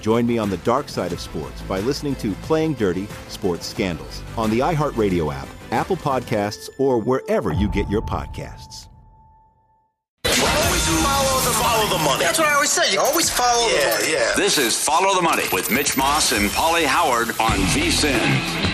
Join me on the dark side of sports by listening to Playing Dirty Sports Scandals on the iHeartRadio app, Apple Podcasts, or wherever you get your podcasts. Always follow the, follow the money. That's what I always say. You always follow yeah, the money. Yeah. This is Follow the Money with Mitch Moss and Pauly Howard on VSIN.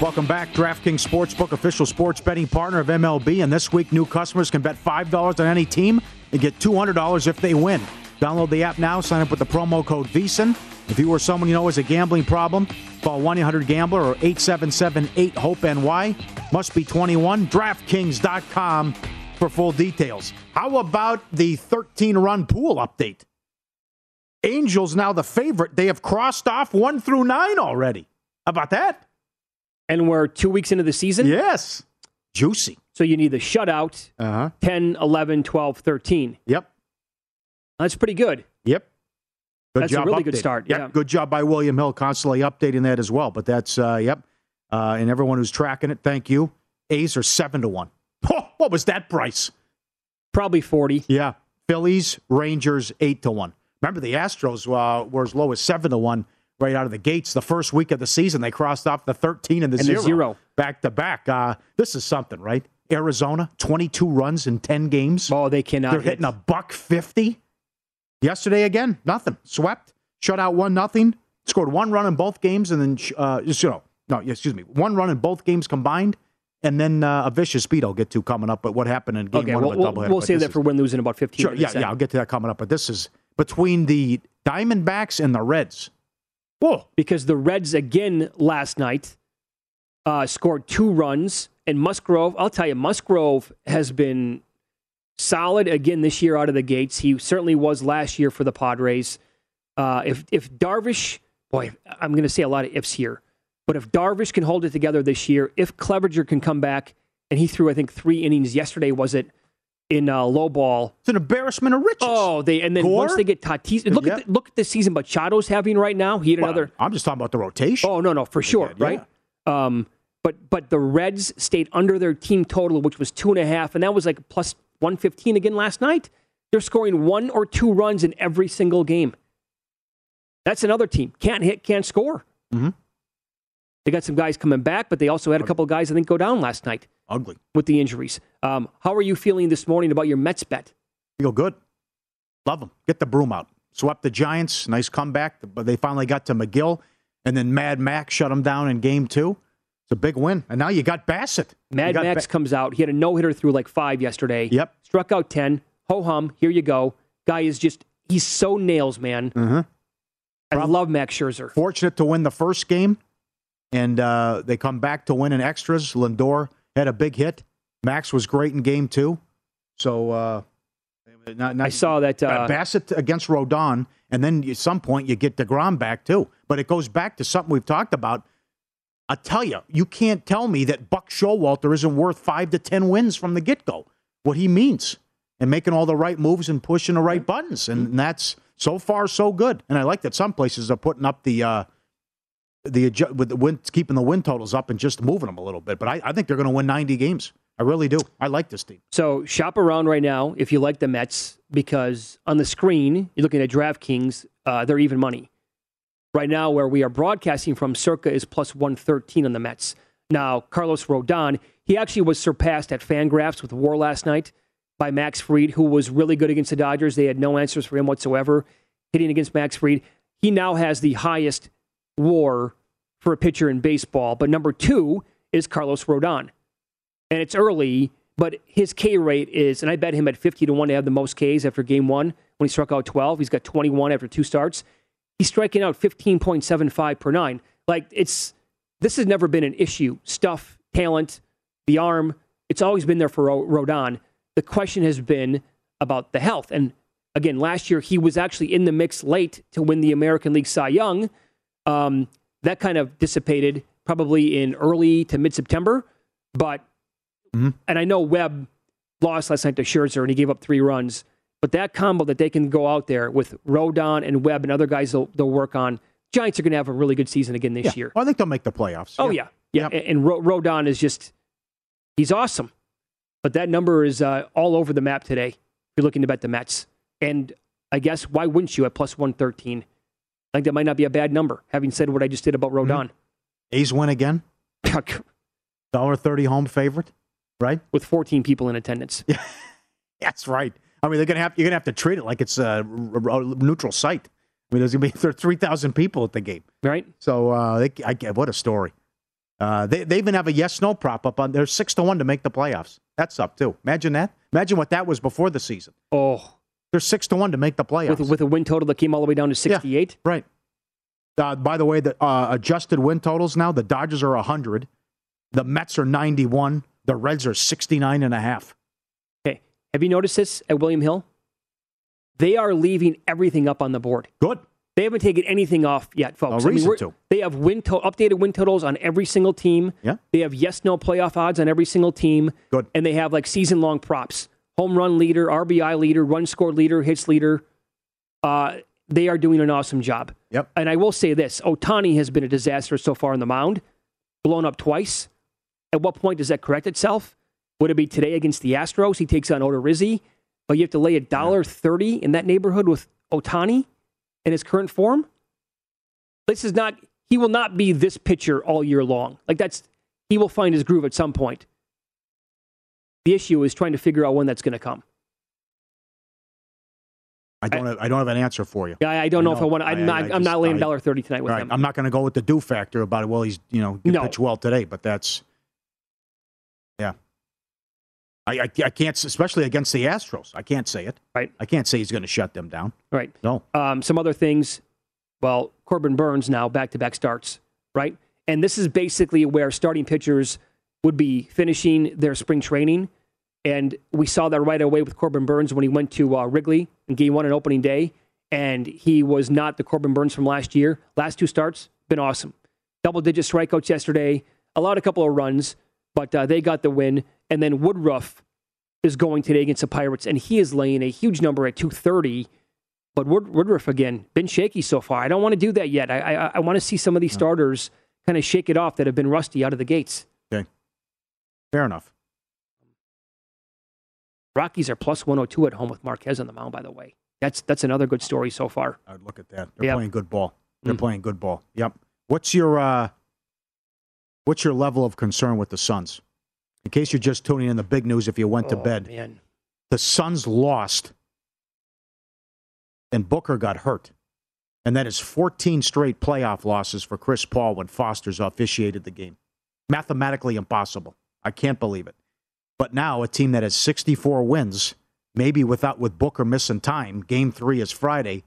Welcome back. DraftKings Sportsbook, official sports betting partner of MLB. And this week, new customers can bet $5 on any team and get $200 if they win. Download the app now. Sign up with the promo code VSIN. If you or someone you know has a gambling problem, call 1 800 Gambler or 877 8 HOPE NY. Must be 21. DraftKings.com for full details. How about the 13 run pool update? Angels now the favorite. They have crossed off one through nine already. How about that? And we're two weeks into the season? Yes. Juicy. So you need the shutout uh-huh. 10, 11, 12, 13. Yep. That's pretty good. Yep. Good that's job a really updating. good start. Yep. Yeah. Good job by William Hill, constantly updating that as well. But that's uh, yep. Uh, and everyone who's tracking it, thank you. A's are seven to one. Oh, what was that price? Probably forty. Yeah. Phillies, Rangers, eight to one. Remember the Astros uh, were as low as seven to one right out of the gates. The first week of the season, they crossed off the thirteen and the, and zero, the zero back to back. Uh, this is something, right? Arizona, twenty-two runs in ten games. Oh, they cannot. They're hit. hitting a buck fifty. Yesterday again, nothing. Swept, shut out one nothing. Scored one run in both games, and then uh, just you know, no, excuse me, one run in both games combined, and then uh, a vicious beat I'll get to coming up. But what happened in game okay, one we'll, of the doubleheader? We'll, save that is, for when losing about fifteen. Sure, yeah, yeah, I'll get to that coming up. But this is between the Diamondbacks and the Reds. Whoa! Because the Reds again last night uh, scored two runs, and Musgrove. I'll tell you, Musgrove has been solid again this year out of the gates. He certainly was last year for the Padres. Uh, if if Darvish, boy, I'm going to say a lot of ifs here, but if Darvish can hold it together this year, if Clevinger can come back, and he threw I think three innings yesterday, was it? In uh, low ball, it's an embarrassment of riches. Oh, they and then Gore? once they get Tatis, look Yeah. at the, look at the season Machado's having right now. He had Well, another. I'm just talking about the rotation. Oh no, no, for sure, had, yeah. right? Um, but but the Reds stayed under their team total, which was two and a half, and that was like plus one fifteen again last night. They're scoring one or two runs in every single game. That's another team can't hit, can't score. Mm-hmm. They got some guys coming back, but they also had a couple guys I think go down last night Ugly. with the injuries. Um, how are you feeling this morning about your Mets bet? Feel good. Love them. Get the broom out. Swept the Giants. Nice comeback. But they finally got to McGill. And then Mad Max shut them down in game two. It's a big win. And now you got Bassitt. Mad got Max Ba- comes out. He had a no hitter through like five yesterday. Yep. Struck out 10. Ho hum. Here you go. Guy is just, he's so nails, man. Mhm. I love Max Scherzer. Fortunate to win the first game. and uh, they come back to win in extras. Lindor had a big hit. Max was great in game two. So uh, not, not, I saw that uh, Bassitt against Rodon, and then at some point you get Degrom back too. But it goes back to something we've talked about. I tell you, you can't tell me that Buck Showalter isn't worth five to ten wins from the get go. What he means and making all the right moves and pushing the right buttons, and that's so far so good. And I like that some places are putting up the uh, the with the win, keeping the win totals up and just moving them a little bit. But I, I think they're going to win 90 games. I really do. I like this team. So shop around right now if you like the Mets because on the screen you're looking at DraftKings. Uh, they're even money right now. Where we are broadcasting from, Circa is plus 113 on the Mets. Now Carlos Rodon, he actually was surpassed at Fangraphs with WAR last night by Max Fried, who was really good against the Dodgers. They had no answers for him whatsoever hitting against Max Fried. He now has the highest WAR for a pitcher in baseball, but number two is Carlos Rodon and it's early, but his K rate is, and I bet him at 50 to 1 to have the most Ks after game one when he struck out 12. He's got 21 after two starts. He's striking out 15.75 per nine. Like, it's, this has never been an issue. Stuff, talent, the arm, it's always been there for Rodon. The question has been about the health. And again, last year he was actually in the mix late to win the American League Cy Young. Um, that kind of dissipated probably in early to mid September. But Mm-hmm. And I know Webb lost last night to Scherzer and he gave up three runs. But that combo that they can go out there with Rodon and Webb and other guys they'll, they'll work on, Giants are going to have a really good season again this yeah. year. I think they'll make the playoffs. Oh, yeah. Yeah. yeah. And Rodon is just, he's awesome. But that number is uh, all over the map today if you're looking to bet the Mets. And I guess why wouldn't you at plus 113? I think that might not be a bad number, having said what I just did about Rodon. Mm-hmm. A's win again? Dollar thirty home favorite right? With 14 people in attendance. Yeah, that's right. I mean, they're gonna have you're gonna have to treat it like it's a, a neutral site. I mean, there's gonna be there three thousand people at the game, right? So uh, they, I what a story. Uh, they they even have a yes no prop up on. They're six to one to make the playoffs. That's up too. Imagine that. Imagine what that was before the season. Oh, they're six to one to make the playoffs with with a win total that came all the way down to sixty eight. Yeah, right. Uh, by the way, the uh, adjusted win totals now the Dodgers are hundred, the Mets are ninety one, the Reds are 69 and a half. Have you noticed this at William Hill? They are leaving everything up on the board. Good. They haven't taken anything off yet, folks. No reason I mean, to. They have win to- updated win totals on every single team. Yeah. They have yes no playoff odds on every single team. Good. And they have like season long props: home run leader, RBI leader, run score leader, hits leader. Uh, they are doing an awesome job. Yep. And I will say this: Ohtani has been a disaster so far on the mound, blown up twice. At what point does that correct itself? Would it be today against the Astros? He takes on Odorizzi, but you have to lay a dollar thirty in that neighborhood with Ohtani in his current form. This is not. He will not be this pitcher all year long. Like that's. He will find his groove at some point. The issue is trying to figure out when that's going to come. I don't. I, have, I don't have an answer for you. Yeah, I, I don't I know, know, if I want. I'm not. I, am not laying dollar thirty tonight with right, him. I'm not going to go with the do factor about it. Well, he's you know he no. pitch well today, but that's yeah. I, I, I, can't, especially against the Astros. I can't say it. Right. I can't say he's going to shut them down. Right. No. Um, some other things. Well, Corbin Burnes now back to back starts. Right. And this is basically where starting pitchers would be finishing their spring training. And we saw that right away with Corbin Burnes when he went to uh, Wrigley in game one and opening day. And he was not the Corbin Burnes from last year. Last two starts, been awesome. Double digit strikeouts yesterday, allowed a couple of runs but uh, they got the win. And then Woodruff is going today against the Pirates, and he is laying a huge number at 230. But Wood, Woodruff, again, been shaky so far. I don't want to do that yet. I, I, I want to see some of these starters kind of shake it off that have been rusty out of the gates. Okay. Fair enough. Rockies are plus 102 at home with Marquez on the mound, by the way. That's that's another good story so far. I'd look at that. They're yep. playing good ball. They're mm-hmm. playing good ball. Yep. What's your uh, What's your level of concern with the Suns? In case you're just tuning in, the big news if you went oh, to bed, man. the Suns lost, and Booker got hurt. And that is 14 straight playoff losses for Chris Paul when Foster's officiated the game. Mathematically impossible. I can't believe it. But now a team that has 64 wins, maybe without with Booker missing time, game three is Friday.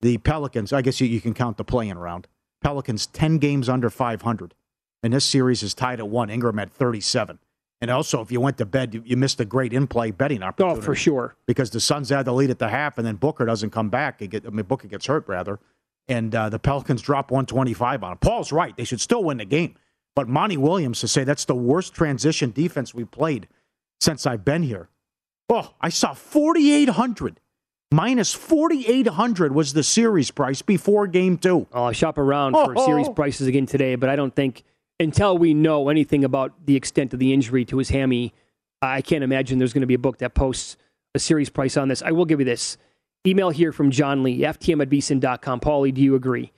The Pelicans, I guess you, you can count the playing round. Pelicans 10 games under 500. And this series is tied at one. Ingram had 37. And also, if you went to bed, you, you missed a great in-play betting opportunity. Oh, for sure. Because the Suns had the lead at the half, and then Booker doesn't come back. Get, I mean, Booker gets hurt rather, and uh, the Pelicans drop 125 on him. Paul's right; they should still win the game. But Monty Williams to say that's the worst transition defense we played since I've been here. Oh, I saw 4,800 minus 4,800 was the series price before Game Two. I'll shop around for oh, series prices again today, but I don't think until we know anything about the extent of the injury to his hammy, I can't imagine there's going to be a book that posts a series price on this. I will give you this email here from John Lee, ftm at vsin.com. Paulie, do you agree?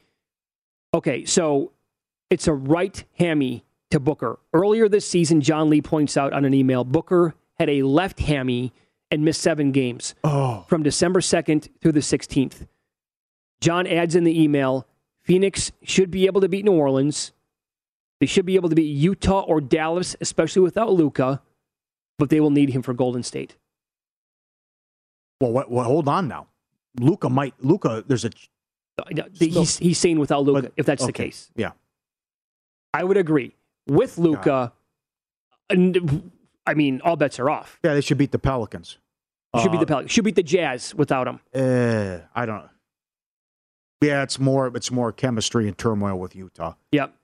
Okay, so it's a right hammy to Booker. Earlier this season, John Lee points out on an email Booker had a left hammy and missed seven games oh. from December 2nd through the 16th. John adds in the email Phoenix should be able to beat New Orleans. They should be able to beat Utah or Dallas, especially without Luka, but they will need him for Golden State. Well, what, well hold on now. Luka might Luka. There's a he's he's saying without Luka, if that's okay. the case. Yeah, I would agree with Luka. I mean, all bets are off. Yeah, they should beat the Pelicans. Should uh, beat the Pelicans. Should beat the Jazz without him. Uh, I don't. Yeah, it's more it's more chemistry and turmoil with Utah. Yep.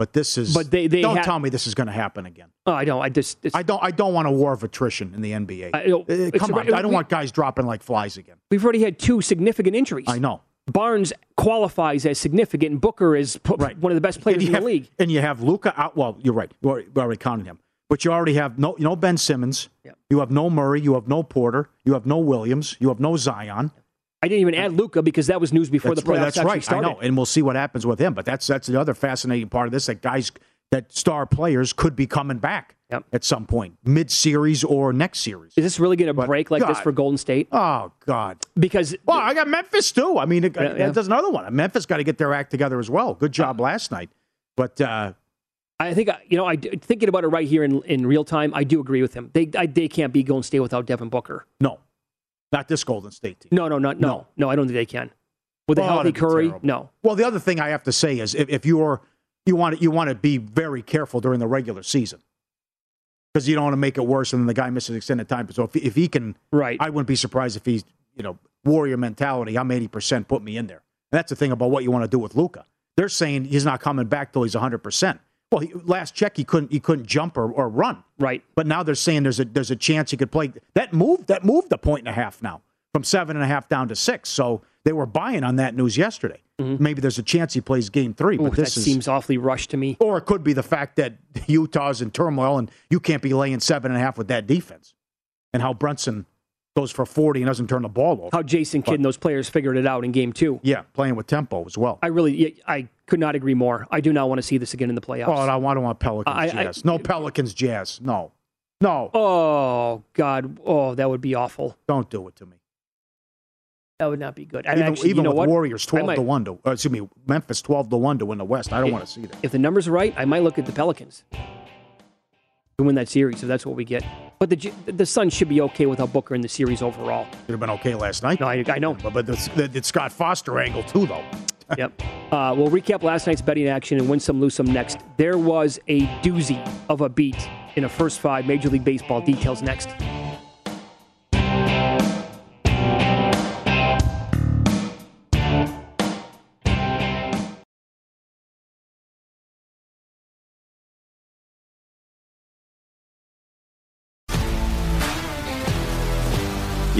But this is. But they, they don't ha- tell me this is going to happen again. Oh, I don't. I just. I don't. I don't want a war of attrition in the NBA. I, uh, come on, I don't we, want guys dropping like flies again. We've already had two significant injuries. I know. Barnes qualifies as significant, and Booker is right. one of the best players in have, the league. And you have Luka out. Well, you're right. You already, already counted him. But you already have no, you know, Ben Simmons. Yep. You have no Murray. You have no Porter. You have no Williams. You have no Zion. I didn't even add Luka because that was news before that's the playoffs right, that's actually right. started. I know, and we'll see what happens with him. But that's that's the other fascinating part of this that guys that star players could be coming back yep. at some point, mid series or next series. Is this really going to break like God. this for Golden State? Oh God! Because well, I got Memphis too. I mean, it, yeah, yeah. there's another one. Memphis got to get their act together as well. Good job uh, last night, but. Uh, I think you know. I thinking about it right here in, in real time. I do agree with him. They I, they can't be Golden State without Devin Booker. No, not this Golden State team. No, no, not no, no. no I don't think they can. With a oh, healthy Curry, no. Well, the other thing I have to say is if, if you're you want to, you want to be very careful during the regular season because you don't want to make it worse and then the guy misses extended time. So if, if he can, right, I wouldn't be surprised if he's you know warrior mentality. I'm 80 percent. Put me in there. And that's the thing about what you want to do with Luka. They're saying he's not coming back till he's 100 percent. Well, he, last check he couldn't he couldn't jump or, or run. Right. But now they're saying there's a there's a chance he could play. That moved that moved a point and a half now from seven and a half down to six. So they were buying on that news yesterday. Mm-hmm. Maybe there's a chance he plays game three. But this is, is, seems awfully rushed to me. Or it could be the fact that Utah's in turmoil and you can't be laying seven and a half with that defense. And how Brunson goes for 40 and doesn't turn the ball over. How Jason Kidd and those players figured it out in game two. Yeah, playing with tempo as well. I really, I could not agree more. I do not want to see this again in the playoffs. Oh, I want to want Pelicans I, Jazz. I, no Pelicans Jazz. No. No. Oh, God. Oh, that would be awful. Don't do it to me. That would not be good. And even, actually, even with what? Warriors twelve might, to one to uh, excuse me, Memphis twelve to one to win the West. I don't if, want to see that. If the numbers are right, I might look at the Pelicans to win that series if that's what we get. But the the Suns should be okay without Booker in the series overall. Should have been okay last night. No, I, I know. But, but the, the, Scott Foster angle too, though. yep. Uh, we'll recap last night's betting action and win some, lose some next. There was a doozy of a beat in a first five Major League Baseball. Details next.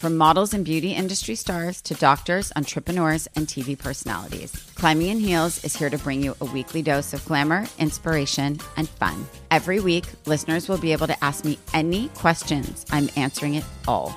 from models and beauty industry stars to doctors, entrepreneurs, and TV personalities. Climbing in Heels is here to bring you a weekly dose of glamour, inspiration, and fun. Every week, listeners will be able to ask me any questions. I'm answering it all.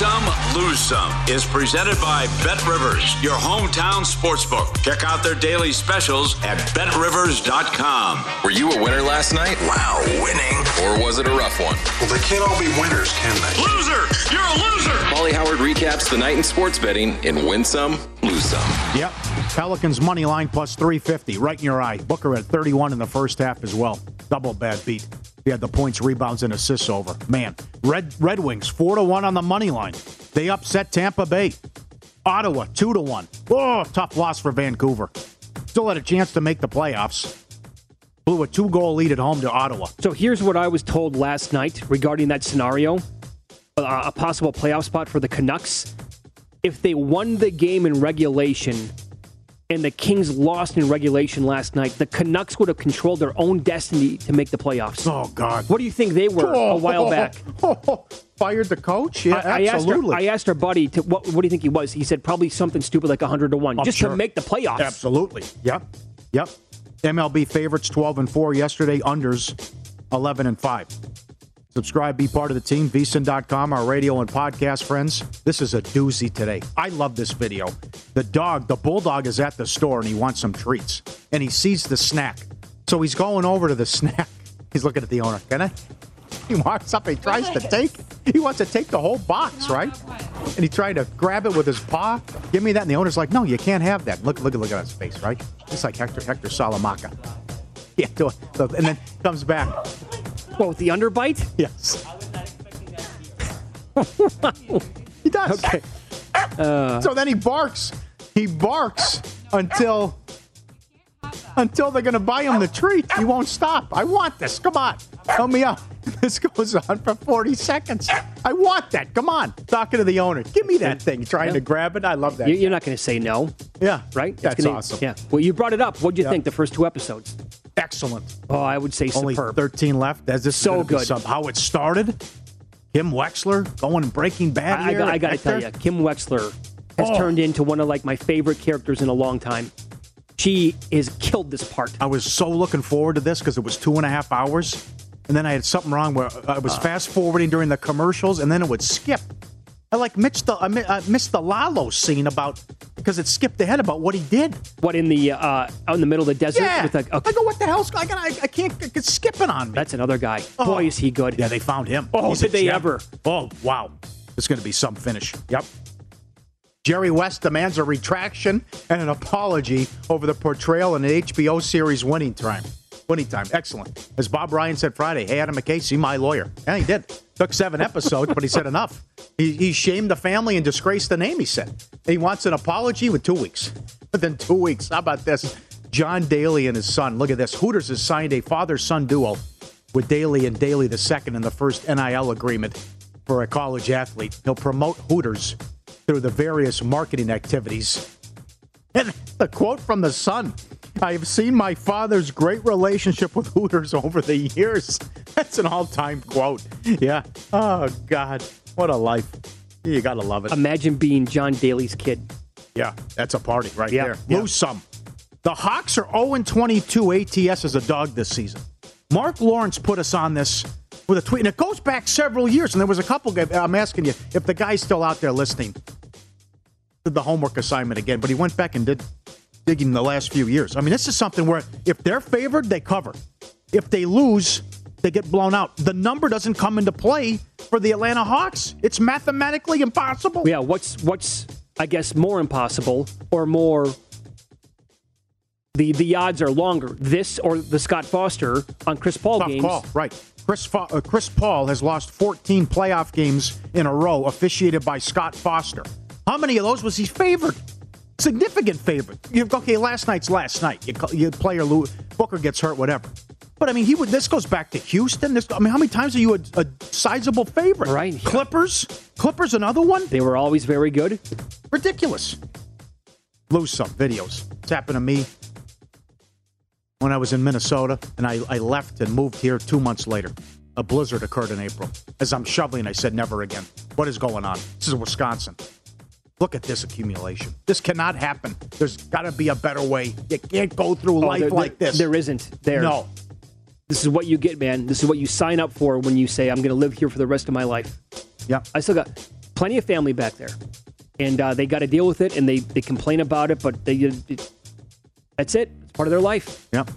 Some, Lose Some is presented by Bet Rivers, your hometown sportsbook. Check out their daily specials at betrivers.com. Were you a winner last night? Wow, winning. Or was it a rough one? Well, they can't all be winners, can they? Loser! You're a loser! Pauly Howard recaps the night in sports betting in Win Some, Lose Some. Yep. Pelicans money line plus 350, right in your eye. Booker at 31 in the first half as well. Double bad beat. He had the points, rebounds, and assists over. Man, Red Red Wings four to one on the money line. They upset Tampa Bay. Ottawa two to one. Oh, tough loss for Vancouver. Still had a chance to make the playoffs. Blew a two goal lead at home to Ottawa. So here's what I was told last night regarding that scenario: uh, a possible playoff spot for the Canucks. If they won the game in regulation, and the Kings lost in regulation last night, the Canucks would have controlled their own destiny to make the playoffs. Oh God! What do you think they were a oh. while back? Fired the coach? Yeah, I, I asked our, absolutely. I asked our buddy, to, what, what do you think he was? He said probably something stupid like hundred to one, I'm just sure. to make the playoffs. Absolutely. Yep. Yep. MLB favorites 12 and 4 yesterday, unders 11 and 5. Subscribe, be part of the team, vsin.com, our radio and podcast friends. This is a doozy today. I love this video. The dog, the bulldog, is at the store and he wants some treats. And he sees the snack. So he's going over to the snack. He's looking at the owner. Can I? He walks up, he tries to take, he wants to take the whole box, right? And he tried to grab it with his paw. Give me that. And the owner's like, no, you can't have that. Look, look, look at his face, right? Just like Hector, Hector Salamanca. Yeah, do it. So- and then comes back. What with the underbite? Yes. he does. Okay. Uh, So then he barks. He barks until until they're going to buy him the treat. He won't stop. I want this. Come on. Help me out. This goes on for 40 seconds. I want that. Come on. Talking to the owner. Give me that thing. Trying Yeah. to grab it. I love that. You- You're not going to say no, yeah. right? That's gonna- awesome. Yeah. Well, you brought it up. What do you Yeah. think the first two episodes? Excellent. Oh, I would say Only superb. 13 left. That's just So good. some- how it started. Kim Wexler going Breaking Bad. I, I, I got to tell you, Kim Wexler has Oh. turned into one of like my favorite characters in a long time. She has killed this part. I was so looking forward to this because it was two and a half hours, and then I had something wrong where I was Uh. fast forwarding during the commercials, and then it would skip. I like missed the I mi- missed the Lalo scene about because it skipped ahead about what he did. What in the uh, out in the middle of the desert Yeah. with I go, what the hell's I got? I, I can't. It's skipping on me. That's another guy. Oh. Boy, is he good. Yeah, they found him. Oh, He's did they gem. ever? Oh, wow. It's going to be some finish. Yep. Jerry West demands a retraction and an apology over the portrayal in the HBO series Winning Time. Winning Time. Excellent. As Bob Ryan said Friday, hey, Adam McKay, see my lawyer. And he did. Took seven episodes, but he said enough. He, he shamed the family and disgraced the name, he said. He wants an apology with two weeks. Within two weeks. How about this? John Daly and his son. Look at this. Hooters has signed a father son duo with Daly and Daly the second in the first NIL agreement for a college athlete. He'll promote Hooters through the various marketing activities. And the quote from the son I have seen my father's great relationship with Hooters over the years. That's an all time quote. Yeah. Oh, God. What a life. You got to love it. Imagine being John Daly's kid. Yeah, that's a party right there. yeah. Lose some. The Hawks are 0 22 ATS as a dog this season. Mark Lawrence put us on this with a tweet, and it goes back several years. And there was a couple. I'm asking you if the guy's still out there listening. Did the homework assignment again, but he went back and did digging the last few years. I mean, this is something where if they're favored, they cover. If they lose, they get blown out. The number doesn't come into play for the Atlanta Hawks. It's mathematically impossible. Yeah, what's what's I guess more impossible or more the the odds are longer. This or the Scott Foster on Chris Paul Tough games. call, right? Chris Fa- uh, Chris Paul has lost 14 playoff games in a row, officiated by Scott Foster. How many of those was he favored? Significant favorite. You okay? Last night's last night. You, you play or lose, Booker gets hurt, whatever. But I mean, he would. This goes back to Houston. This, I mean, how many times are you a, a sizable favorite? Right. Clippers. Clippers, another one. They were always very good. Ridiculous. Lose some videos. It's happened to me when I was in Minnesota, and I, I left and moved here two months later. A blizzard occurred in April. As I'm shoveling, I said, never again. What is going on? This is Wisconsin. Look at this accumulation. This cannot happen. There's got to be a better way. You can't go through Oh, life there- like there- this. There isn't. There. No. This is what you get, man. This is what you sign up for when you say, I'm going to live here for the rest of my life. Yeah. I still got plenty of family back there. And uh, they got to deal with it and they, they complain about it, but they, it, that's it. It's part of their life. Yep.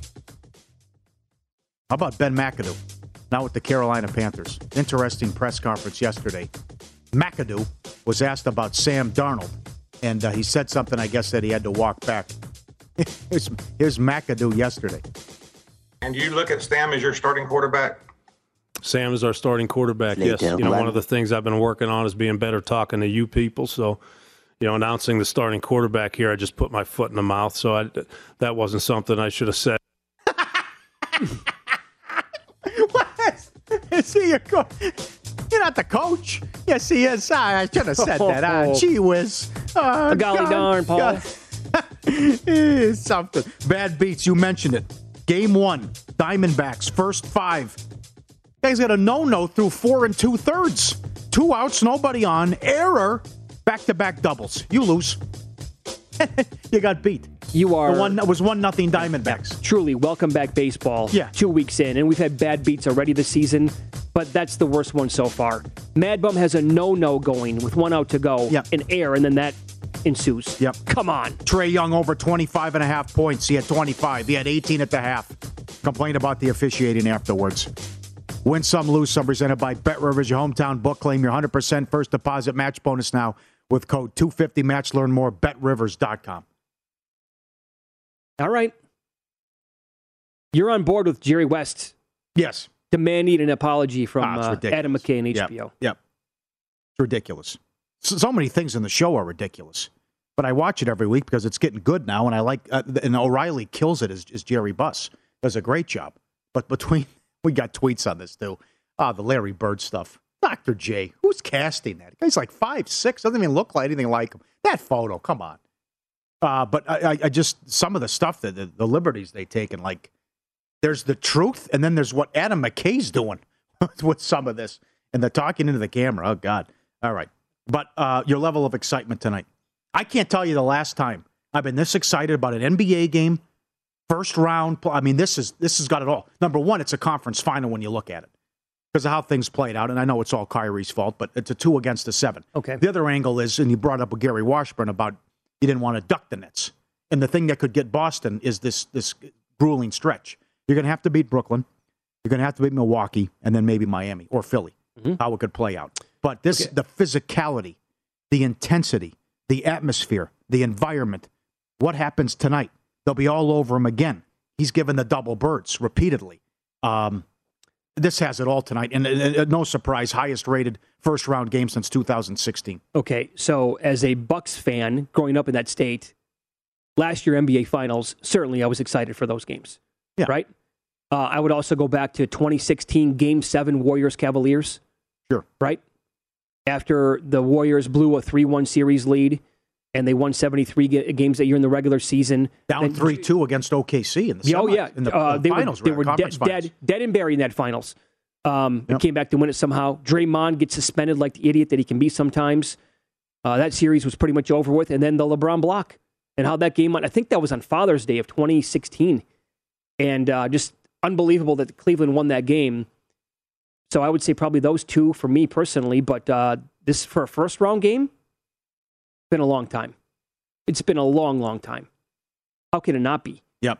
How about Ben McAdoo? Now with the Carolina Panthers. Interesting press conference yesterday. McAdoo was asked about Sam Darnold, and uh, he said something, I guess, that he had to walk back. here's, here's McAdoo yesterday. And you look at Sam as your starting quarterback? Sam is our starting quarterback. They yes, do. you know one of the things I've been working on is being better talking to you people. So, you know, announcing the starting quarterback here, I just put my foot in the mouth. So I, that wasn't something I should have said. Is he a co- You're not the coach. Yes, he is. I should have said that. Oh. gee whiz. Oh, Golly God, darn, Paul. Something. Bad beats. You mentioned it. Game one. Diamondbacks. First five. Guys got a no-no through four and two thirds. Two outs, nobody on. Error. Back-to-back doubles. You lose. you got beat. You are The one was one nothing Diamondbacks. truly welcome back baseball. Yeah. Two weeks in, and we've had bad beats already this season, but that's the worst one so far. Mad Bum has a no no going with one out to go, Yeah. an air, and then that ensues. Yep. Come on. Trae Young over 25 and a half points. He had 25. He had 18 at the half. Complained about the officiating afterwards. Win some, lose some. Presented by Bet Rivers, your hometown book. Claim your 100% first deposit match bonus now with code 250match. Learn more. BetRivers.com. All right. You're on board with Jerry West Yes. demanding an apology from Ah, uh. Adam McKay and Yep. HBO. Yep. It's ridiculous. So, so many things in the show are ridiculous. but I watch it every week because it's getting good now, and I like. Uh, and O'Reilly kills it as, as Jerry Buss does a great job. But between we got tweets on this too. Ah, the Larry Bird stuff. Dr. J, who's casting that? He's like five six, doesn't even look like anything like him. That photo, come on. Uh, but I, I just some of the stuff that the, the liberties they take, and like there's the truth, and then there's what Adam McKay's doing with some of this, and the talking into the camera. Oh God! All right, but uh, your level of excitement tonight. I can't tell you the last time I've been this excited about an NBA game, first round. I mean, this is this has got it all. Number one, it's a conference final when you look at it because of how things played out. And I know it's all Kyrie's fault, but it's a two against a seven. Okay. The other angle is, and you brought up with Gary Washburn about you didn't want to duck the Nets, and the thing that could get Boston is this this grueling stretch. You're going to have to beat Brooklyn. You're going to have to beat Milwaukee, and then maybe Miami or Philly. Mm-hmm. How it could play out. But this, Okay. the physicality, the intensity, the atmosphere, the environment. What happens tonight? They'll be all over him again. He's given the double birds repeatedly. Um, this has it all tonight, and, and no surprise, highest rated first round game since 2016. Okay, so as a Bucks fan growing up in that state, last year NBA Finals, certainly I was excited for those games. Yeah. Right? Uh, I would also go back to 2016 Game 7 Warriors Cavaliers. Sure. Right? After the Warriors blew a 3 1 series lead and they won 73 ga- games that year in the regular season. Down Then- three two against OKC in the Yeah, oh yeah, in the, uh, the they finals, were, they were dead, finals. dead, dead and buried in that finals. Um, and Came back to win it somehow. Draymond gets suspended like the idiot that he can be sometimes. Uh, that series was pretty much over with, and then the LeBron block and how that game went. I think that was on Father's Day of 2016, and uh, just unbelievable that Cleveland won that game. So I would say probably those two for me personally, but uh, this for a first round game, been a long time. It's been a long, long time. How can it not be? Yep.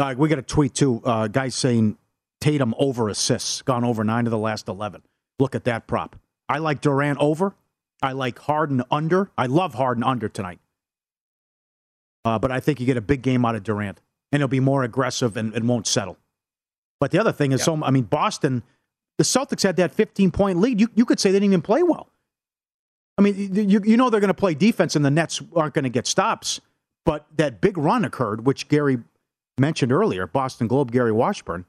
Uh, we got a tweet too. Uh, guys saying Tatum over assists, gone over nine of the last eleven. Look at that prop. I like Durant over. I like Harden under. I love Harden under tonight. Uh, but I think you get a big game out of Durant, and he'll be more aggressive and, and won't settle. But the other thing is, so I mean, Boston, the Celtics had that 15 point lead. You you could say they didn't even play well. I mean, you, you know they're going to play defense, and the Nets aren't going to get stops. But that big run occurred, which Gary mentioned earlier, Boston Globe, Gary Washburn.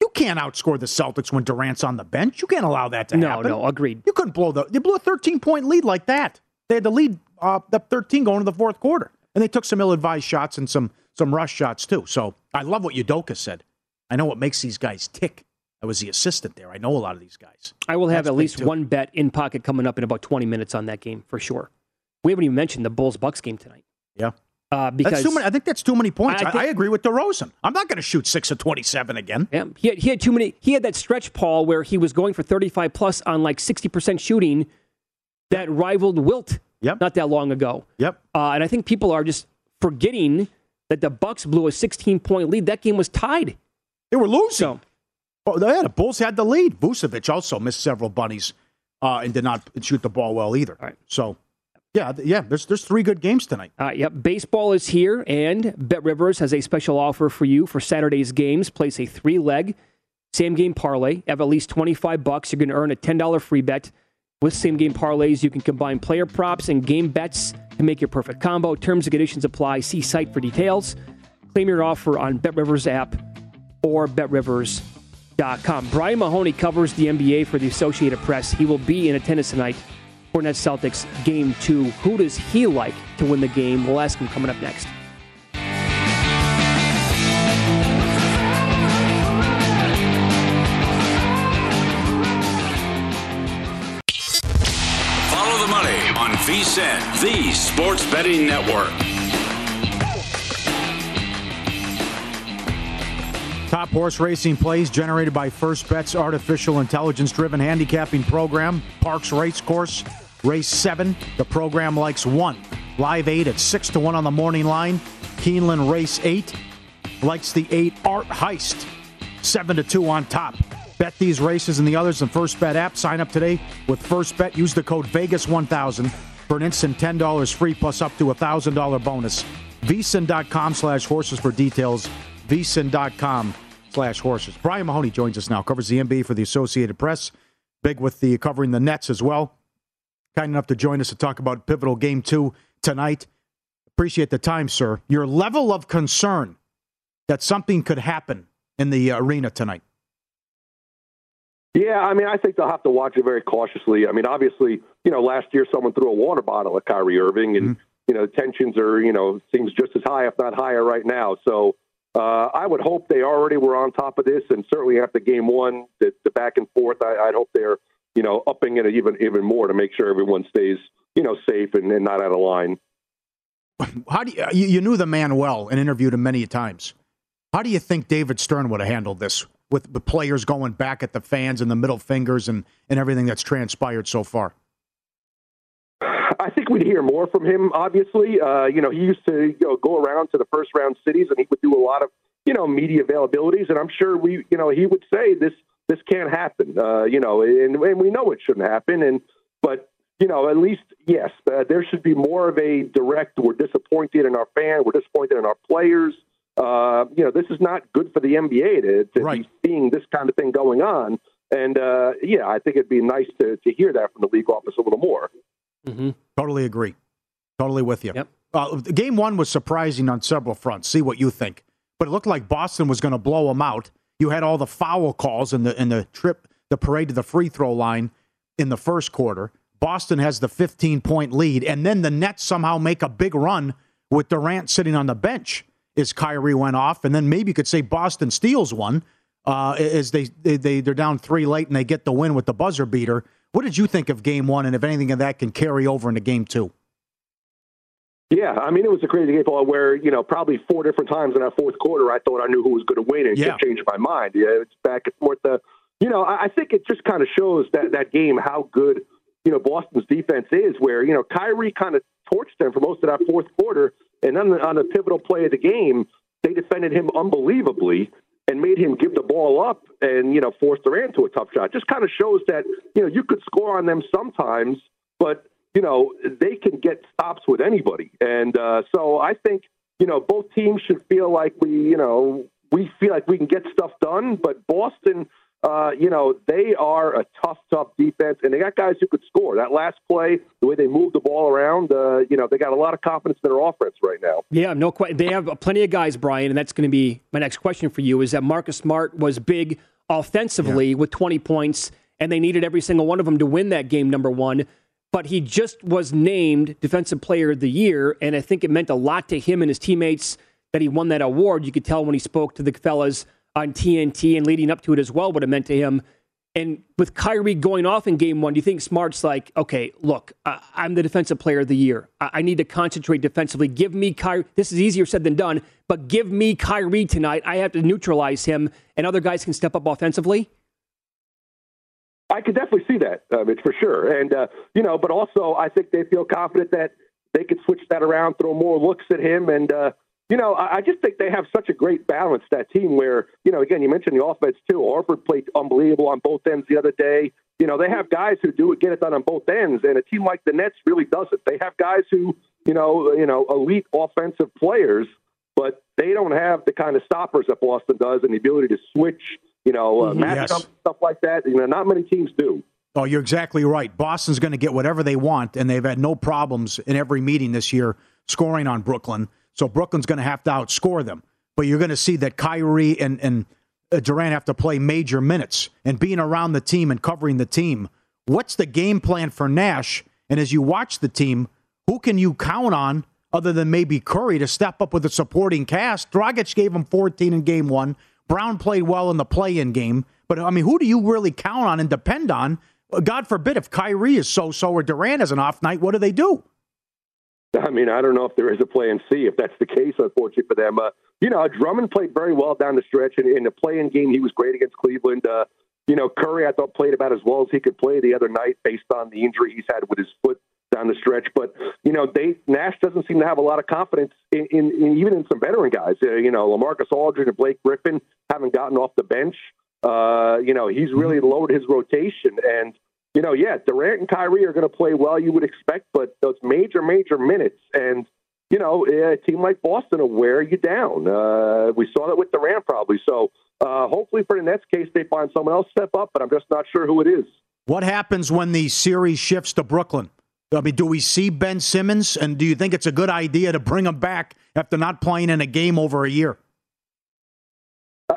You can't outscore the Celtics when Durant's on the bench. You can't allow that to No, happen. no, no, agreed. You couldn't blow the. They blew a 13 point lead like that. They had the lead uh, up 13 going to the fourth quarter, and they took some ill advised shots and some some rush shots too. So I love what Udoka said. I know what makes these guys tick. I was the assistant there. I know a lot of these guys. I will have That's at least too. one bet in pocket coming up in about 20 minutes on that game for sure. We haven't even mentioned the Bulls Bucks game tonight. Yeah. Uh, because many. I think that's too many points. I I, think- I agree with DeRozan. I'm not going to shoot six of 27 again. Yeah, he had, he had too many. He had that stretch, Paul, where he was going for 35 plus on like 60% shooting that rivaled Wilt Yep. not that long ago. Yep. Uh, and I think people are just forgetting that the Bucks blew a 16 point lead. That game was tied. They were losing. So, Oh, yeah, the Bulls had the lead. Vucevic also missed several bunnies uh, and did not shoot the ball well either. Right. So, yeah, yeah. There's there's three good games tonight. Uh, yep, baseball is here, and Bet Rivers has a special offer for you for Saturday's games. Place a three leg same game parlay of at least 25 bucks. You're going to earn a $10 free bet. With same game parlays, you can combine player props and game bets to make your perfect combo. Terms and conditions apply. See site for details. Claim your offer on Bet Rivers app or betrivers.com. Brian Mahoney covers the NBA for the Associated Press. He will be in attendance tonight for Nets Celtics game two. Who does he like to win the game? We'll ask him coming up next. Follow the money on VSIN, the sports betting network. Top horse racing plays generated by First Bet's artificial intelligence driven handicapping program, Parx Race Course, Race 7. The program likes 1. Live 8 at 6 to 1 on the morning line. Keeneland Race 8 likes the 8 Art Heist, 7 to 2 on top. Bet these races and the others in First Bet app. Sign up today with First Bet. Use the code Vegas1000 for an instant $10 free plus up to a $1,000 bonus. VSIN.com slash horses for details. VSIN.com slash horses. Brian Mahoney joins us now. Covers the NBA for the Associated Press. Big with the covering the Nets as well. Kind enough to join us to talk about pivotal game two tonight. Appreciate the time, sir. Your level of concern that something could happen in the arena tonight. Yeah, I mean, I think they'll have to watch it very cautiously. I mean, obviously, you know, last year someone threw a water bottle at Kyrie Irving, and mm-hmm. you know, tensions are you know seems just as high, if not higher, right now. So uh, I would hope they already were on top of this, and certainly after Game One, the, the back and forth, I, would hope they're you know upping it even even more to make sure everyone stays you know safe and, and not out of line. How do you, you knew the man well and interviewed him many times? How do you think David Stern would have handled this? with the players going back at the fans and the middle fingers and, and everything that's transpired so far? I think we'd hear more from him. Obviously, uh, you know, he used to you know, go around to the first round cities, and he would do a lot of you know media availabilities. And I'm sure we, you know, he would say this this can't happen. Uh, you know, and, and we know it shouldn't happen. And but you know, at least yes, uh, there should be more of a direct. We're disappointed in our fan. We're disappointed in our players uh, you know, this is not good for the NBA to, to right. be seeing this kind of thing going on. And uh, yeah, I think it'd be nice to, to hear that from the league office a little more. Mm-hmm. Totally agree. Totally with you. Yep. Uh, game one was surprising on several fronts. See what you think. But it looked like Boston was going to blow them out. You had all the foul calls in the in the trip, the parade to the free throw line in the first quarter. Boston has the 15 point lead, and then the Nets somehow make a big run with Durant sitting on the bench as Kyrie went off, and then maybe you could say Boston steals one uh, as they, they they they're down three late and they get the win with the buzzer beater. What did you think of Game One, and if anything of that can carry over into Game Two? Yeah, I mean it was a crazy game ball where you know probably four different times in that fourth quarter I thought I knew who was going to win and yeah. changed my mind. Yeah, it's back and forth. The, you know, I, I think it just kind of shows that that game how good you know Boston's defense is. Where you know Kyrie kind of torched them for most of that fourth quarter, and then on the pivotal play of the game, they defended him unbelievably and made him give the ball up and, you know, force Durant to a tough shot. Just kind of shows that, you know, you could score on them sometimes, but, you know, they can get stops with anybody. And uh, so I think, you know, both teams should feel like we, you know, we feel like we can get stuff done, but Boston – uh, you know, they are a tough, tough defense, and they got guys who could score. That last play, the way they moved the ball around, uh, you know, they got a lot of confidence in their offense right now. Yeah, no question. They have plenty of guys, Brian, and that's going to be my next question for you. Is that Marcus Smart was big offensively yeah. with 20 points, and they needed every single one of them to win that game, number one. But he just was named Defensive Player of the Year, and I think it meant a lot to him and his teammates that he won that award. You could tell when he spoke to the fellas on TNT and leading up to it as well, what it meant to him. And with Kyrie going off in game one, do you think Smart's like, okay, look, I'm the defensive player of the year. I need to concentrate defensively. Give me Kyrie. This is easier said than done, but give me Kyrie tonight. I have to neutralize him, and other guys can step up offensively. I could definitely see that, um, it's for sure. And, uh, you know, but also I think they feel confident that they could switch that around, throw more looks at him, and, uh, you know, I just think they have such a great balance, that team, where, you know, again, you mentioned the offense too. Horford played unbelievable on both ends the other day. You know, they have guys who do it, get it done on both ends, and a team like the Nets really doesn't. They have guys who, you know, you know, elite offensive players, but they don't have the kind of stoppers that Boston does and the ability to switch, you know, uh, mm-hmm. yes. stuff like that. You know, not many teams do. Oh, you're exactly right. Boston's going to get whatever they want, and they've had no problems in every meeting this year scoring on Brooklyn. So Brooklyn's going to have to outscore them. But you're going to see that Kyrie and, and uh, Durant have to play major minutes and being around the team and covering the team. What's the game plan for Nash? And as you watch the team, who can you count on other than maybe Curry to step up with a supporting cast? Dragic gave him 14 in game one. Brown played well in the play in game. But I mean, who do you really count on and depend on? God forbid if Kyrie is so so or Durant has an off night, what do they do? I mean, I don't know if there is a play plan C if that's the case, unfortunately for them. Uh, you know, Drummond played very well down the stretch, and in the play-in game, he was great against Cleveland. Uh, you know, Curry, I thought played about as well as he could play the other night, based on the injury he's had with his foot down the stretch. But you know, they Nash doesn't seem to have a lot of confidence in, in, in even in some veteran guys. Uh, you know, Lamarcus Aldridge and Blake Griffin haven't gotten off the bench. Uh, you know, he's really lowered his rotation, and you know, yeah, Durant and Kyrie are going to play well, you would expect, but those major, major minutes, and you know, a team like Boston will wear you down. Uh, we saw that with Durant probably. So uh, hopefully for the Nets case, they find someone else step up, but I'm just not sure who it is. What happens when the series shifts to Brooklyn? I mean, do we see Ben Simmons, and do you think it's a good idea to bring him back after not playing in a game over a year?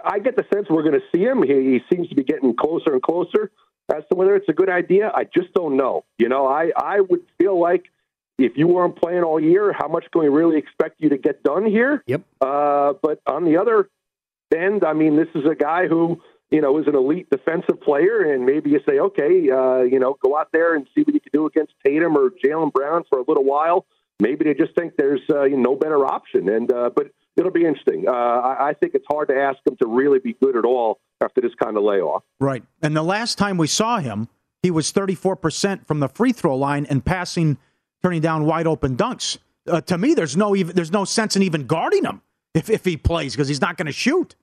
I get the sense we're going to see him. He, he seems to be getting closer and closer. As to whether it's a good idea, I just don't know. You know, I, I would feel like if you weren't playing all year, how much can we really expect you to get done here? Yep. Uh, but on the other end, I mean, this is a guy who you know is an elite defensive player, and maybe you say, okay, uh, you know, go out there and see what you can do against Tatum or Jaylen Brown for a little while. Maybe they just think there's uh, no better option, and uh, but it'll be interesting. Uh, I, I think it's hard to ask him to really be good at all after this kind of layoff. Right. And the last time we saw him, he was 34% from the free throw line and passing, turning down wide open dunks. Uh, to me, there's no even there's no sense in even guarding him if, if he plays because he's not going to shoot.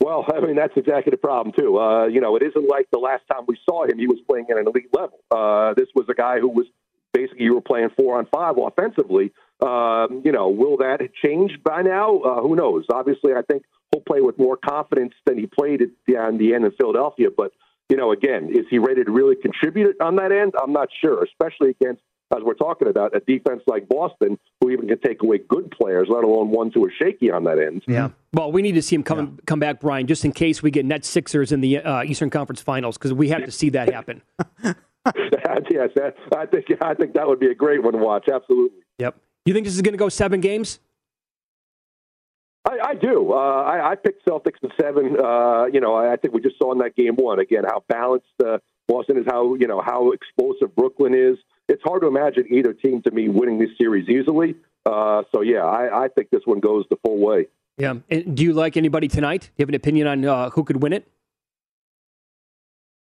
Well, I mean that's exactly the problem too. Uh, you know, it isn't like the last time we saw him; he was playing at an elite level. Uh, this was a guy who was basically you were playing four on five offensively. Um, you know, will that change by now? Uh, who knows? Obviously, I think he'll play with more confidence than he played at the, on the end in Philadelphia. But you know, again, is he ready to really contribute on that end? I'm not sure, especially against as we're talking about a defense like Boston, who even can take away good players, let alone ones who are shaky on that end. Yeah. Well, we need to see him come yeah. come back, Brian, just in case we get Net Sixers in the uh, Eastern Conference Finals, because we have to see that happen. yes, that, I think I think that would be a great one to watch. Absolutely. Yep. You think this is going to go seven games? I, I do. Uh, I, I picked Celtics in seven. Uh, you know, I, I think we just saw in that game one again how balanced uh, Boston is, how you know how explosive Brooklyn is. It's hard to imagine either team to me winning this series easily. Uh, so yeah, I, I think this one goes the full way. Yeah. And do you like anybody tonight? Do you have an opinion on uh, who could win it?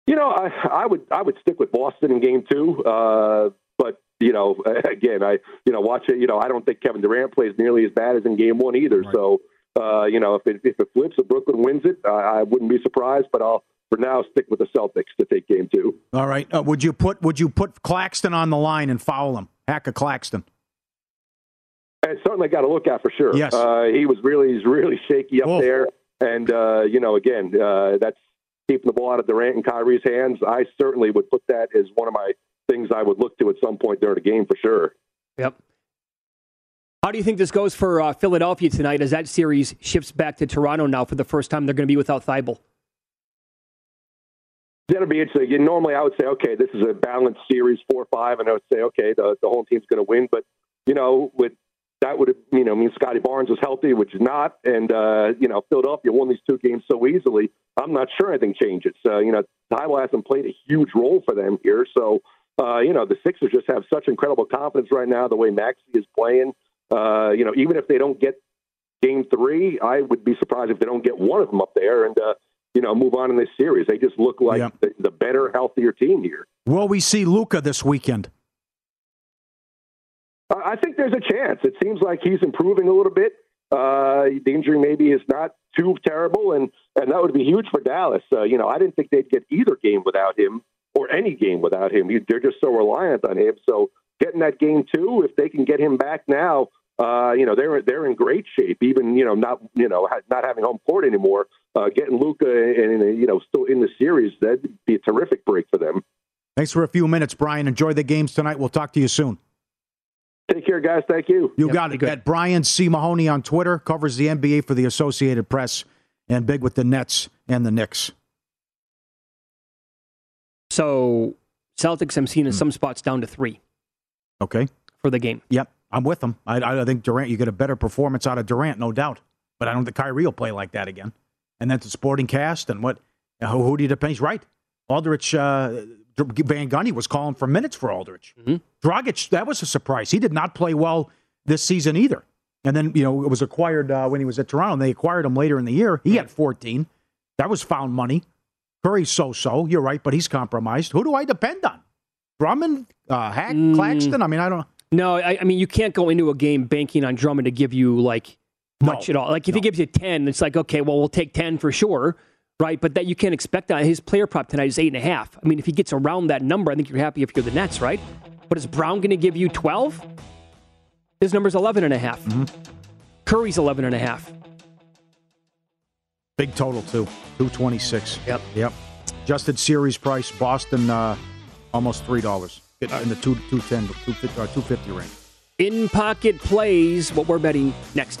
You know, I, I would I would stick with Boston in Game Two. Uh, but you know, again, I you know watch it. You know, I don't think Kevin Durant plays nearly as bad as in Game One either. Right. So, uh, you know, if it if it flips if Brooklyn wins it, I, I wouldn't be surprised. But I'll for now stick with the Celtics to take Game Two. All right. Uh, would you put Would you put Claxton on the line and foul him? Hack a Claxton. And certainly got to look at for sure. Yes. Uh, he was really he's really shaky up there, and uh, you know, again, uh, that's keeping the ball out of Durant and Kyrie's hands. I certainly would put that as one of my things I would look to at some point during the game for sure. Yep. How do you think this goes for uh, Philadelphia tonight as that series shifts back to Toronto now for the first time? They're going to be without Thybulle. That'll be interesting. Normally, I would say, okay, this is a balanced series, four five, and I would say, okay, the the home team's going to win. But you know, with that would you know mean Scottie Barnes was healthy, which is not, and uh, you know Philadelphia won these two games so easily. I'm not sure anything changes. Uh, you know, Thybulle hasn't played a huge role for them here, so uh, you know, the Sixers just have such incredible confidence right now, the way Maxey is playing. Uh, you know, even if they don't get game three, I would be surprised if they don't get one of them up there and, uh, you know, move on in this series. They just look like the, the, better, healthier team here. Will we see Luka this weekend? I think there's a chance. It seems like he's improving a little bit. Uh, the injury maybe is not too terrible, and and that would be huge for Dallas. Uh, you know, I didn't think they'd get either game without him or any game without him. They're just so reliant on him. So getting that game too, if they can get him back now, uh, you know they're they're in great shape. Even you know not you know not having home court anymore, uh, getting Luka and you know still in the series, that'd be a terrific break for them. Thanks for a few minutes, Brian. Enjoy the games tonight. We'll talk to you soon. Take care, guys. Thank you. You yep, got it. Good. At Brian C. Mahoney on Twitter covers the NBA for the Associated Press and big with the Nets and the Knicks. So Celtics, I'm seeing in hmm. some spots down to three. Okay. For the game. Yep. I'm with them. I, I think Durant, you get a better performance out of Durant, no doubt. But I don't think Kyrie will play like that again. And that's the sporting cast and what, who, who do you depend? He's right. Aldridge, uh, Van Gundy was calling for minutes for Aldridge. Mm-hmm. Dragic, that was a surprise. He did not play well this season either. And then, you know, it was acquired uh, when he was at Toronto. And they acquired him later in the year. He had 14. That was found money. Curry's so-so. You're right, but he's compromised. Who do I depend on? Drummond, uh, Hack, mm. Claxton. I mean, I don't. No, I, I, mean you can't go into a game banking on Drummond to give you like much no. at all. Like if no. he gives you ten, it's like okay, well we'll take ten for sure, right? But that you can't expect that. His player prop tonight is eight and a half. I mean, if he gets around that number, I think you're happy if you're the Nets, right? But is Brown going to give you twelve? His number's eleven and a half. Mm-hmm. Curry's eleven and a half. Big total too, two twenty six. Yep, yep. Adjusted series price, Boston, uh, almost three dollars. in the two, 210, 250 range. In pocket plays, what we're betting next.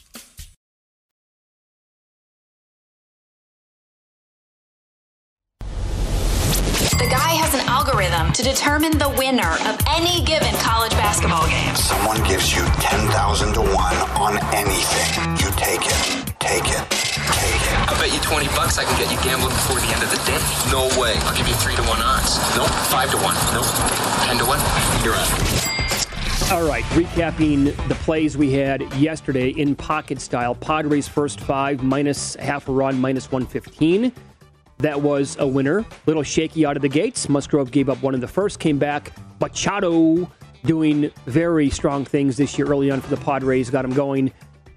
Algorithm to determine the winner of any given college basketball game. Someone gives you 10,000 to 1 on anything. You take it. Take it. Take it. I bet you 20 bucks I can get you gambling before the end of the day. No way. I'll give you 3 to 1 odds. Nope. 5 to 1. Nope. 10 to 1. You're out. All right, recapping the plays we had yesterday in pocket style. Padres first five, minus half a run, minus 115. That was a winner. Little shaky out of the gates. Musgrove gave up one in the first, came back. Machado doing very strong things this year early on for the Padres, got him going.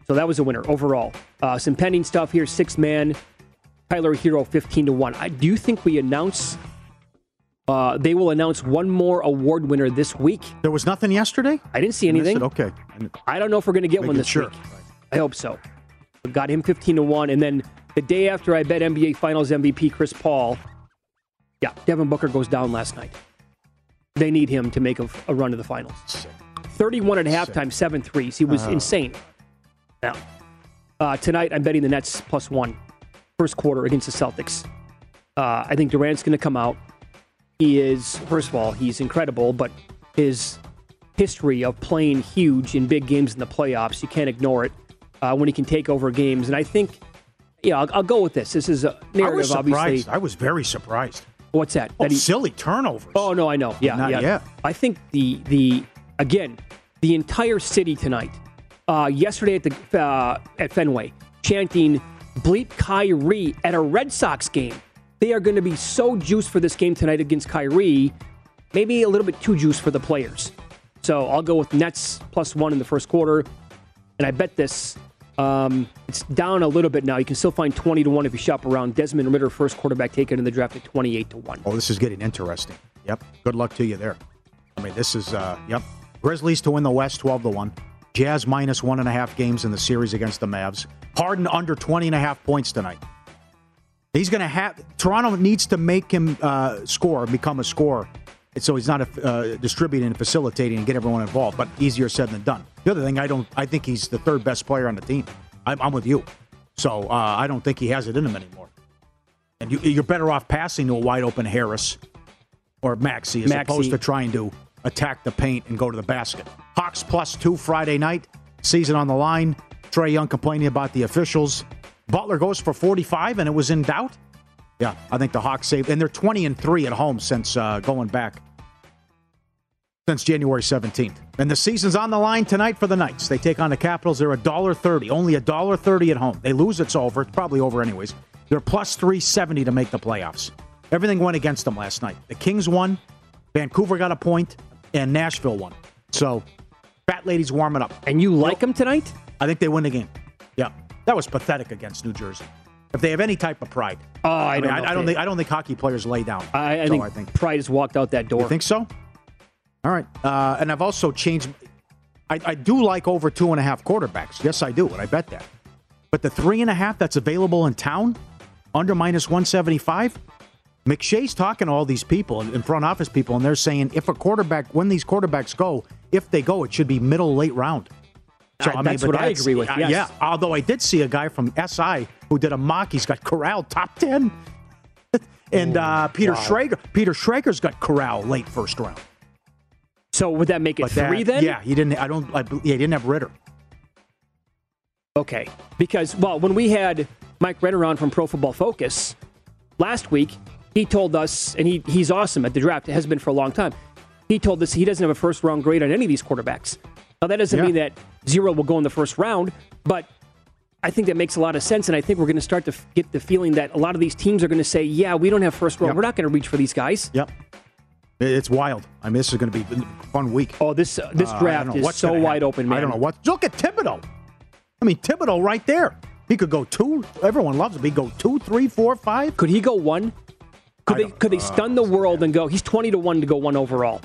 So that was a winner overall. Uh, some pending stuff here. Six man, Tyler Herro, 15 to 1. I do think we announce Uh, they will announce one more award winner this week. There was nothing yesterday? I didn't see anything. Okay. I don't know if we're going to get one this sure. week. I hope so. Got him 15 to 1. And then the day after I bet NBA Finals MVP Chris Paul, yeah, Devin Booker goes down last night. They need him to make a, a run to the finals. 31 at halftime, 7 threes. He was Oh. insane. Now, uh, tonight I'm betting the Nets plus one, first quarter against the Celtics. Uh, I think Durant's going to come out. He is, first of all, he's incredible, but his history of playing huge in big games in the playoffs, you can't ignore it uh, when he can take over games. And I think, yeah, I'll, I'll go with this. This is a I narrative, was obviously. I was very surprised. What's that? Oh, That he- silly turnovers. Oh no, I know. Yeah, Not yeah. yet. I think the the again the entire city tonight, uh, yesterday at the uh, at Fenway, chanting "Bleep Kyrie" at a Red Sox game. They are going to be so juiced for this game tonight against Kyrie, maybe a little bit too juiced for the players. So I'll go with Nets plus one in the first quarter, and I bet this. Um, it's down a little bit now. You can still find twenty to one if you shop around. Desmond Ridder, first quarterback taken in the draft at twenty-eight to one. Oh, this is getting interesting. Yep. Good luck to you there. I mean, this is, uh, yep. Grizzlies to win the West 12 to 1. Jazz minus one and a half games in the series against the Mavs. Harden under 20 and a half points tonight. He's going to have, Toronto needs to make him uh, score, become a scorer. So he's not uh, distributing and facilitating and get everyone involved, but easier said than done. The other thing, I don't, I think he's the third best player on the team. I'm, I'm with you. So uh, I don't think he has it in him anymore. And you, you're better off passing to a wide open Harris or Maxey as Maxey. opposed to trying to attack the paint and go to the basket. Hawks plus two Friday night, season on the line. Trae Young complaining about the officials. Butler goes for 45 and it was in doubt. Yeah, I think the Hawks saved, and they're 20 and three at home since uh, going back since January 17th. And the season's on the line tonight for the Knights. They take on the Capitals. They're a dollar thirty, only a dollar thirty at home. They lose, it's over. It's probably over anyways. They're plus 370 to make the playoffs. Everything went against them last night. The Kings won, Vancouver got a point, and Nashville won. So, Fat Lady's warming up. And you like them tonight? I think they win the game. Yeah, that was pathetic against New Jersey. If they have any type of pride, Oh, I, I, don't mean, I, I don't think I don't think hockey players lay down. I, I, So think I think pride has walked out that door. you think so? All right. Uh, and I've also changed. I, I do like over two and a half quarterbacks. Yes, I do, and I bet that. But the three and a half that's available in town, under minus 175, McShay's talking to all these people, in front office people, and they're saying if a quarterback, when these quarterbacks go, if they go, it should be middle, late round. I- that's what I agree with, uh, yes. Yeah. Although I did see a guy from SI who did a mock. He's got Corral top 10. and uh, Peter wow. Schrager. Peter Schrager's got Corral late first round. So would that make it But that- three then? Yeah, he didn't. I don't. I, yeah, he didn't have Ridder. Okay. Because, well, when we had Mike Renner on from Pro Football Focus last week, he told us, and he, he's awesome at the draft, it has been for a long time. He told us he doesn't have a first round grade on any of these quarterbacks. Now, that doesn't Yeah. mean that zero will go in the first round, but I think that makes a lot of sense. And I think we're going to start to f- get the feeling that a lot of these teams are going to say, yeah, we don't have first round. Yep. We're not going to reach for these guys. Yep. It's wild. I mean, this is going to be a fun week. Oh, this uh, this Uh, draft don't is so wide happen. open, man. I don't know what. Look at Thibodeaux. I mean, Thibodeaux right there. He could go two. Everyone loves him. He go two, three, four, five. Could he go one? Could I they could they uh, stun the world and go? He's twenty to one to go one overall.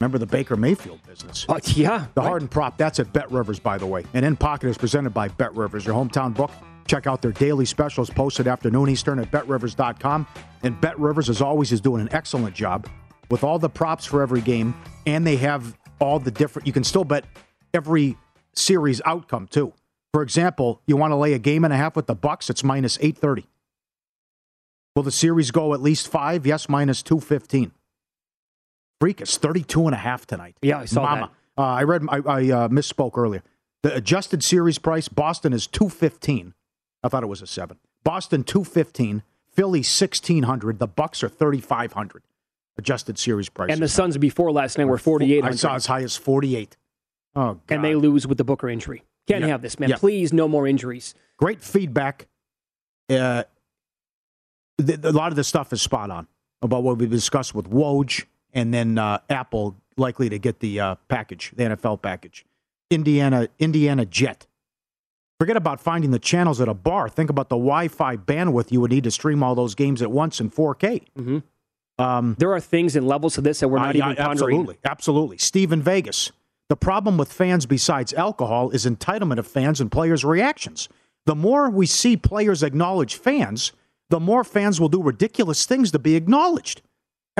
Remember the Baker Mayfield business? Uh, yeah. The right. Harden prop, that's at Bet Rivers, by the way. And In Pocket is presented by Bet Rivers, your hometown book. Check out their daily specials posted afternoon Eastern at betrivers.com. And Bet Rivers, as always, is doing an excellent job with all the props for every game. And they have all the different, you can still bet every series outcome, too. For example, you want to lay a game and a half with the Bucks, it's minus 830. Will the series go at least five? Yes, minus 215. Freakish, 32 and a half tonight. Yeah, I saw Mama. that. Uh, I read, I, I uh, misspoke earlier. The adjusted series price, Boston is 215. I thought it was a seven. Boston 215, Philly 1600, the Bucks are 3500 adjusted series price. And the Suns before last night were 48. I saw as high as 48. Oh, God. And they lose with the Booker injury. Can't have this, man. Please, no more injuries. Great feedback. Uh, the, the, a lot of the stuff is spot on about what we discussed with Woj and then uh, Apple likely to get the uh, package, the NFL package. Indiana, Indiana Jet, Forget about finding the channels at a bar. Think about the Wi-Fi bandwidth you would need to stream all those games at once in 4K. Mm-hmm. Um, there are things and levels to this that we're not even pondering. Absolutely, absolutely. Steve in Vegas. The problem with fans, besides alcohol, is entitlement of fans and players' reactions. The more we see players acknowledge fans, the more fans will do ridiculous things to be acknowledged.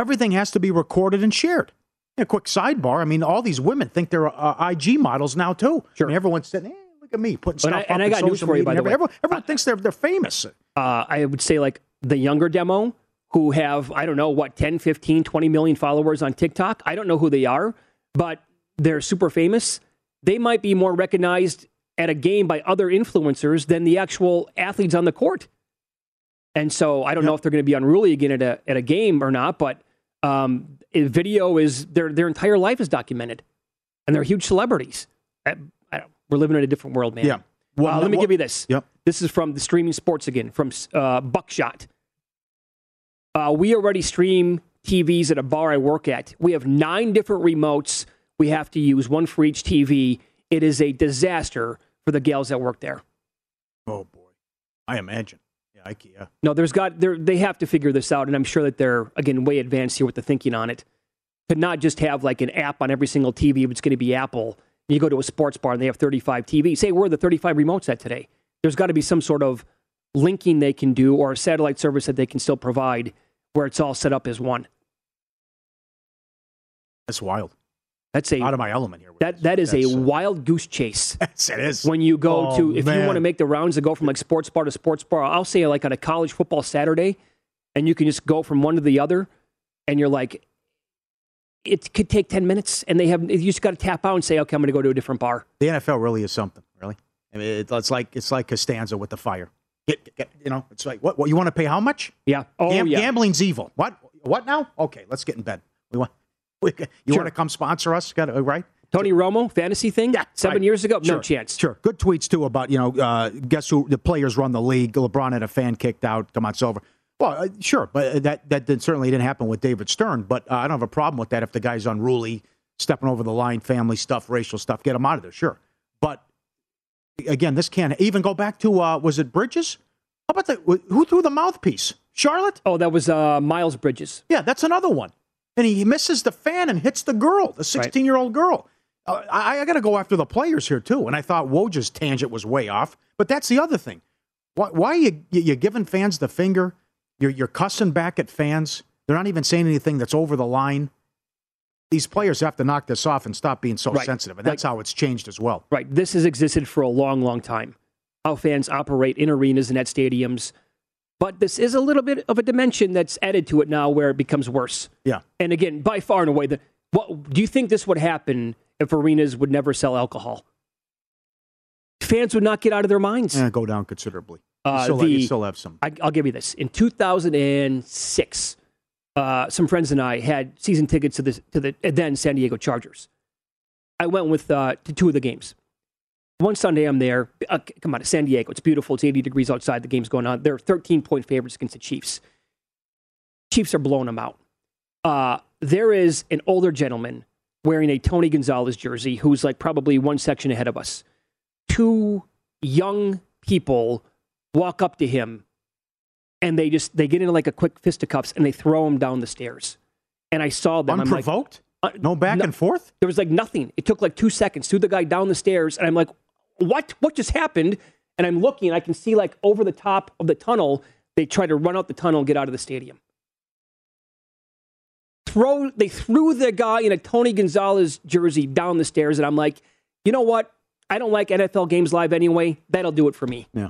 Everything has to be recorded and shared. A quick sidebar. I mean, all these women think they're uh, IG models now too. Sure. I mean, everyone's sitting. "Hey, look at me putting stuff and I, up." And I got news for you, by the way. Everyone, everyone thinks they're they're famous. Uh, I would say like the younger demo who have I don't know what 10, 15, 20 million followers on TikTok. I don't know who they are, but they're super famous. They might be more recognized at a game by other influencers than the actual athletes on the court. And so I don't yep. know if they're going to be unruly again at a at a game or not, but um, video is their their entire life is documented, and they're huge celebrities. I, I we're living in a different world, man. Yeah. Well, uh, let me give you this. Yep. This is from the streaming sports again from uh, Buckshot. Uh, we already stream TVs at a bar I work at. We have nine different remotes we have to use, one for each TV. It is a disaster for the gals that work there. Oh boy, I imagine. Yeah, IKEA. No, there's got they they have to figure this out, and I'm sure that they're again way advanced here with the thinking on it. To not just have like an app on every single TV it's going to be Apple. You go to a sports bar and they have 35 TVs. Say where are the 35 remotes at today? There's got to be some sort of linking they can do or a satellite service that they can still provide where it's all set up as one. That's wild. That's a out of my element here. That that is a uh, wild goose chase. Yes, it is. When you go oh, to if man. you want to make the rounds and go from like sports bar to sports bar, I'll say like on a college football Saturday, and you can just go from one to the other, and you're like, it could take ten minutes, and they have you just got to tap out and say, okay, I'm going to go to a different bar. The NFL really is something, really. I mean, it's like it's like Costanza with the fire. Get, get, you know, it's like what, what you want to pay? How much? Yeah. Oh Gam- yeah. Gambling's evil. What? What now? Okay, let's get in bed. We want. You sure. want to come sponsor us? Got it right. Tony Romo fantasy thing? Yeah, seven right. years ago, sure. no chance. Sure, good tweets too about you know, uh, guess who the players run the league. LeBron had a fan kicked out. Come on, Silver. Well, uh, sure, but that that did, certainly didn't happen with David Stern. But uh, I don't have a problem with that if the guy's unruly, stepping over the line, family stuff, racial stuff. Get him out of there, sure. But again, this can't even go back to uh, was it Bridges? How about the who threw the mouthpiece? Charlotte? Oh, that was uh, Miles Bridges. Yeah, that's another one and he misses the fan and hits the girl, the 16 year old girl. Uh, I, I got to go after the players here too. And I thought Woj's tangent was way off, but that's the other thing. Why, why are you you giving fans the finger? You're you're cussing back at fans. They're not even saying anything that's over the line. These players have to knock this off and stop being so right. sensitive, and that's like, how it's changed as well. Right. This has existed for a long, long time. How fans operate in arenas and at stadiums but this is a little bit of a dimension that's added to it now where it becomes worse. Yeah. And again, by far and away, the, what, do you think this would happen if arenas would never sell alcohol? Fans would not get out of their minds. Yeah, go down considerably. Uh, you, still the, you still have some. I, will give you this. In 2006, uh, some friends and I had season tickets to the, to the then San Diego Chargers. I went with uh, to two of the games. One Sunday I'm there. Uh, come on, San Diego. It's beautiful. It's 80 degrees outside. The game's going on. They're 13 point favorites against the Chiefs. Chiefs are blowing them out. Uh, there is an older gentleman wearing a Tony Gonzalez jersey who's like probably one section ahead of us. Two young people walk up to him and they just they get into like a quick fisticuffs and they throw him down the stairs. And I saw them. Unprovoked? Like, uh, no back no, and forth? There was like nothing. It took like two seconds. Threw the guy down the stairs, and I'm like, what what just happened? And I'm looking, and I can see like over the top of the tunnel, they try to run out the tunnel and get out of the stadium. Throw they threw the guy in a Tony Gonzalez jersey down the stairs, and I'm like, you know what? I don't like NFL games live anyway. That'll do it for me. Yeah.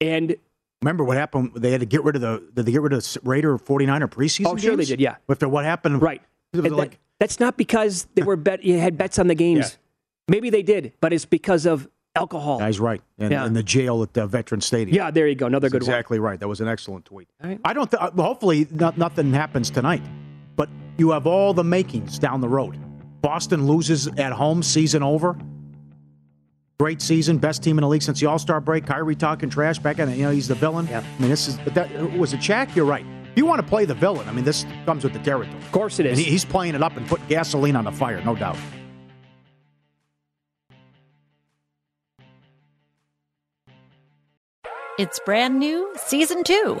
And remember what happened? They had to get rid of the did they get rid of Raider 49er preseason? Oh, sure games? they did. Yeah. After what happened? Right. It was like that's not because they were bet. You had bets on the games. Yeah. Maybe they did, but it's because of alcohol. Guy's right. And, Yeah. and the jail at the Veteran Stadium. Yeah, there you go. Another That's good one. exactly right. That was an excellent tweet. Right. I don't. Th- uh, hopefully, not, nothing happens tonight. But you have all the makings down the road. Boston loses at home, season over. Great season, best team in the league since the All Star break. Kyrie talking trash back in. You know he's the villain. Yeah. I mean, this is. But that was a Shaq, you're right. You want to play the villain. I mean, this comes with the territory. Of course it is. He, he's playing it up and putting gasoline on the fire, no doubt. It's brand new, season two.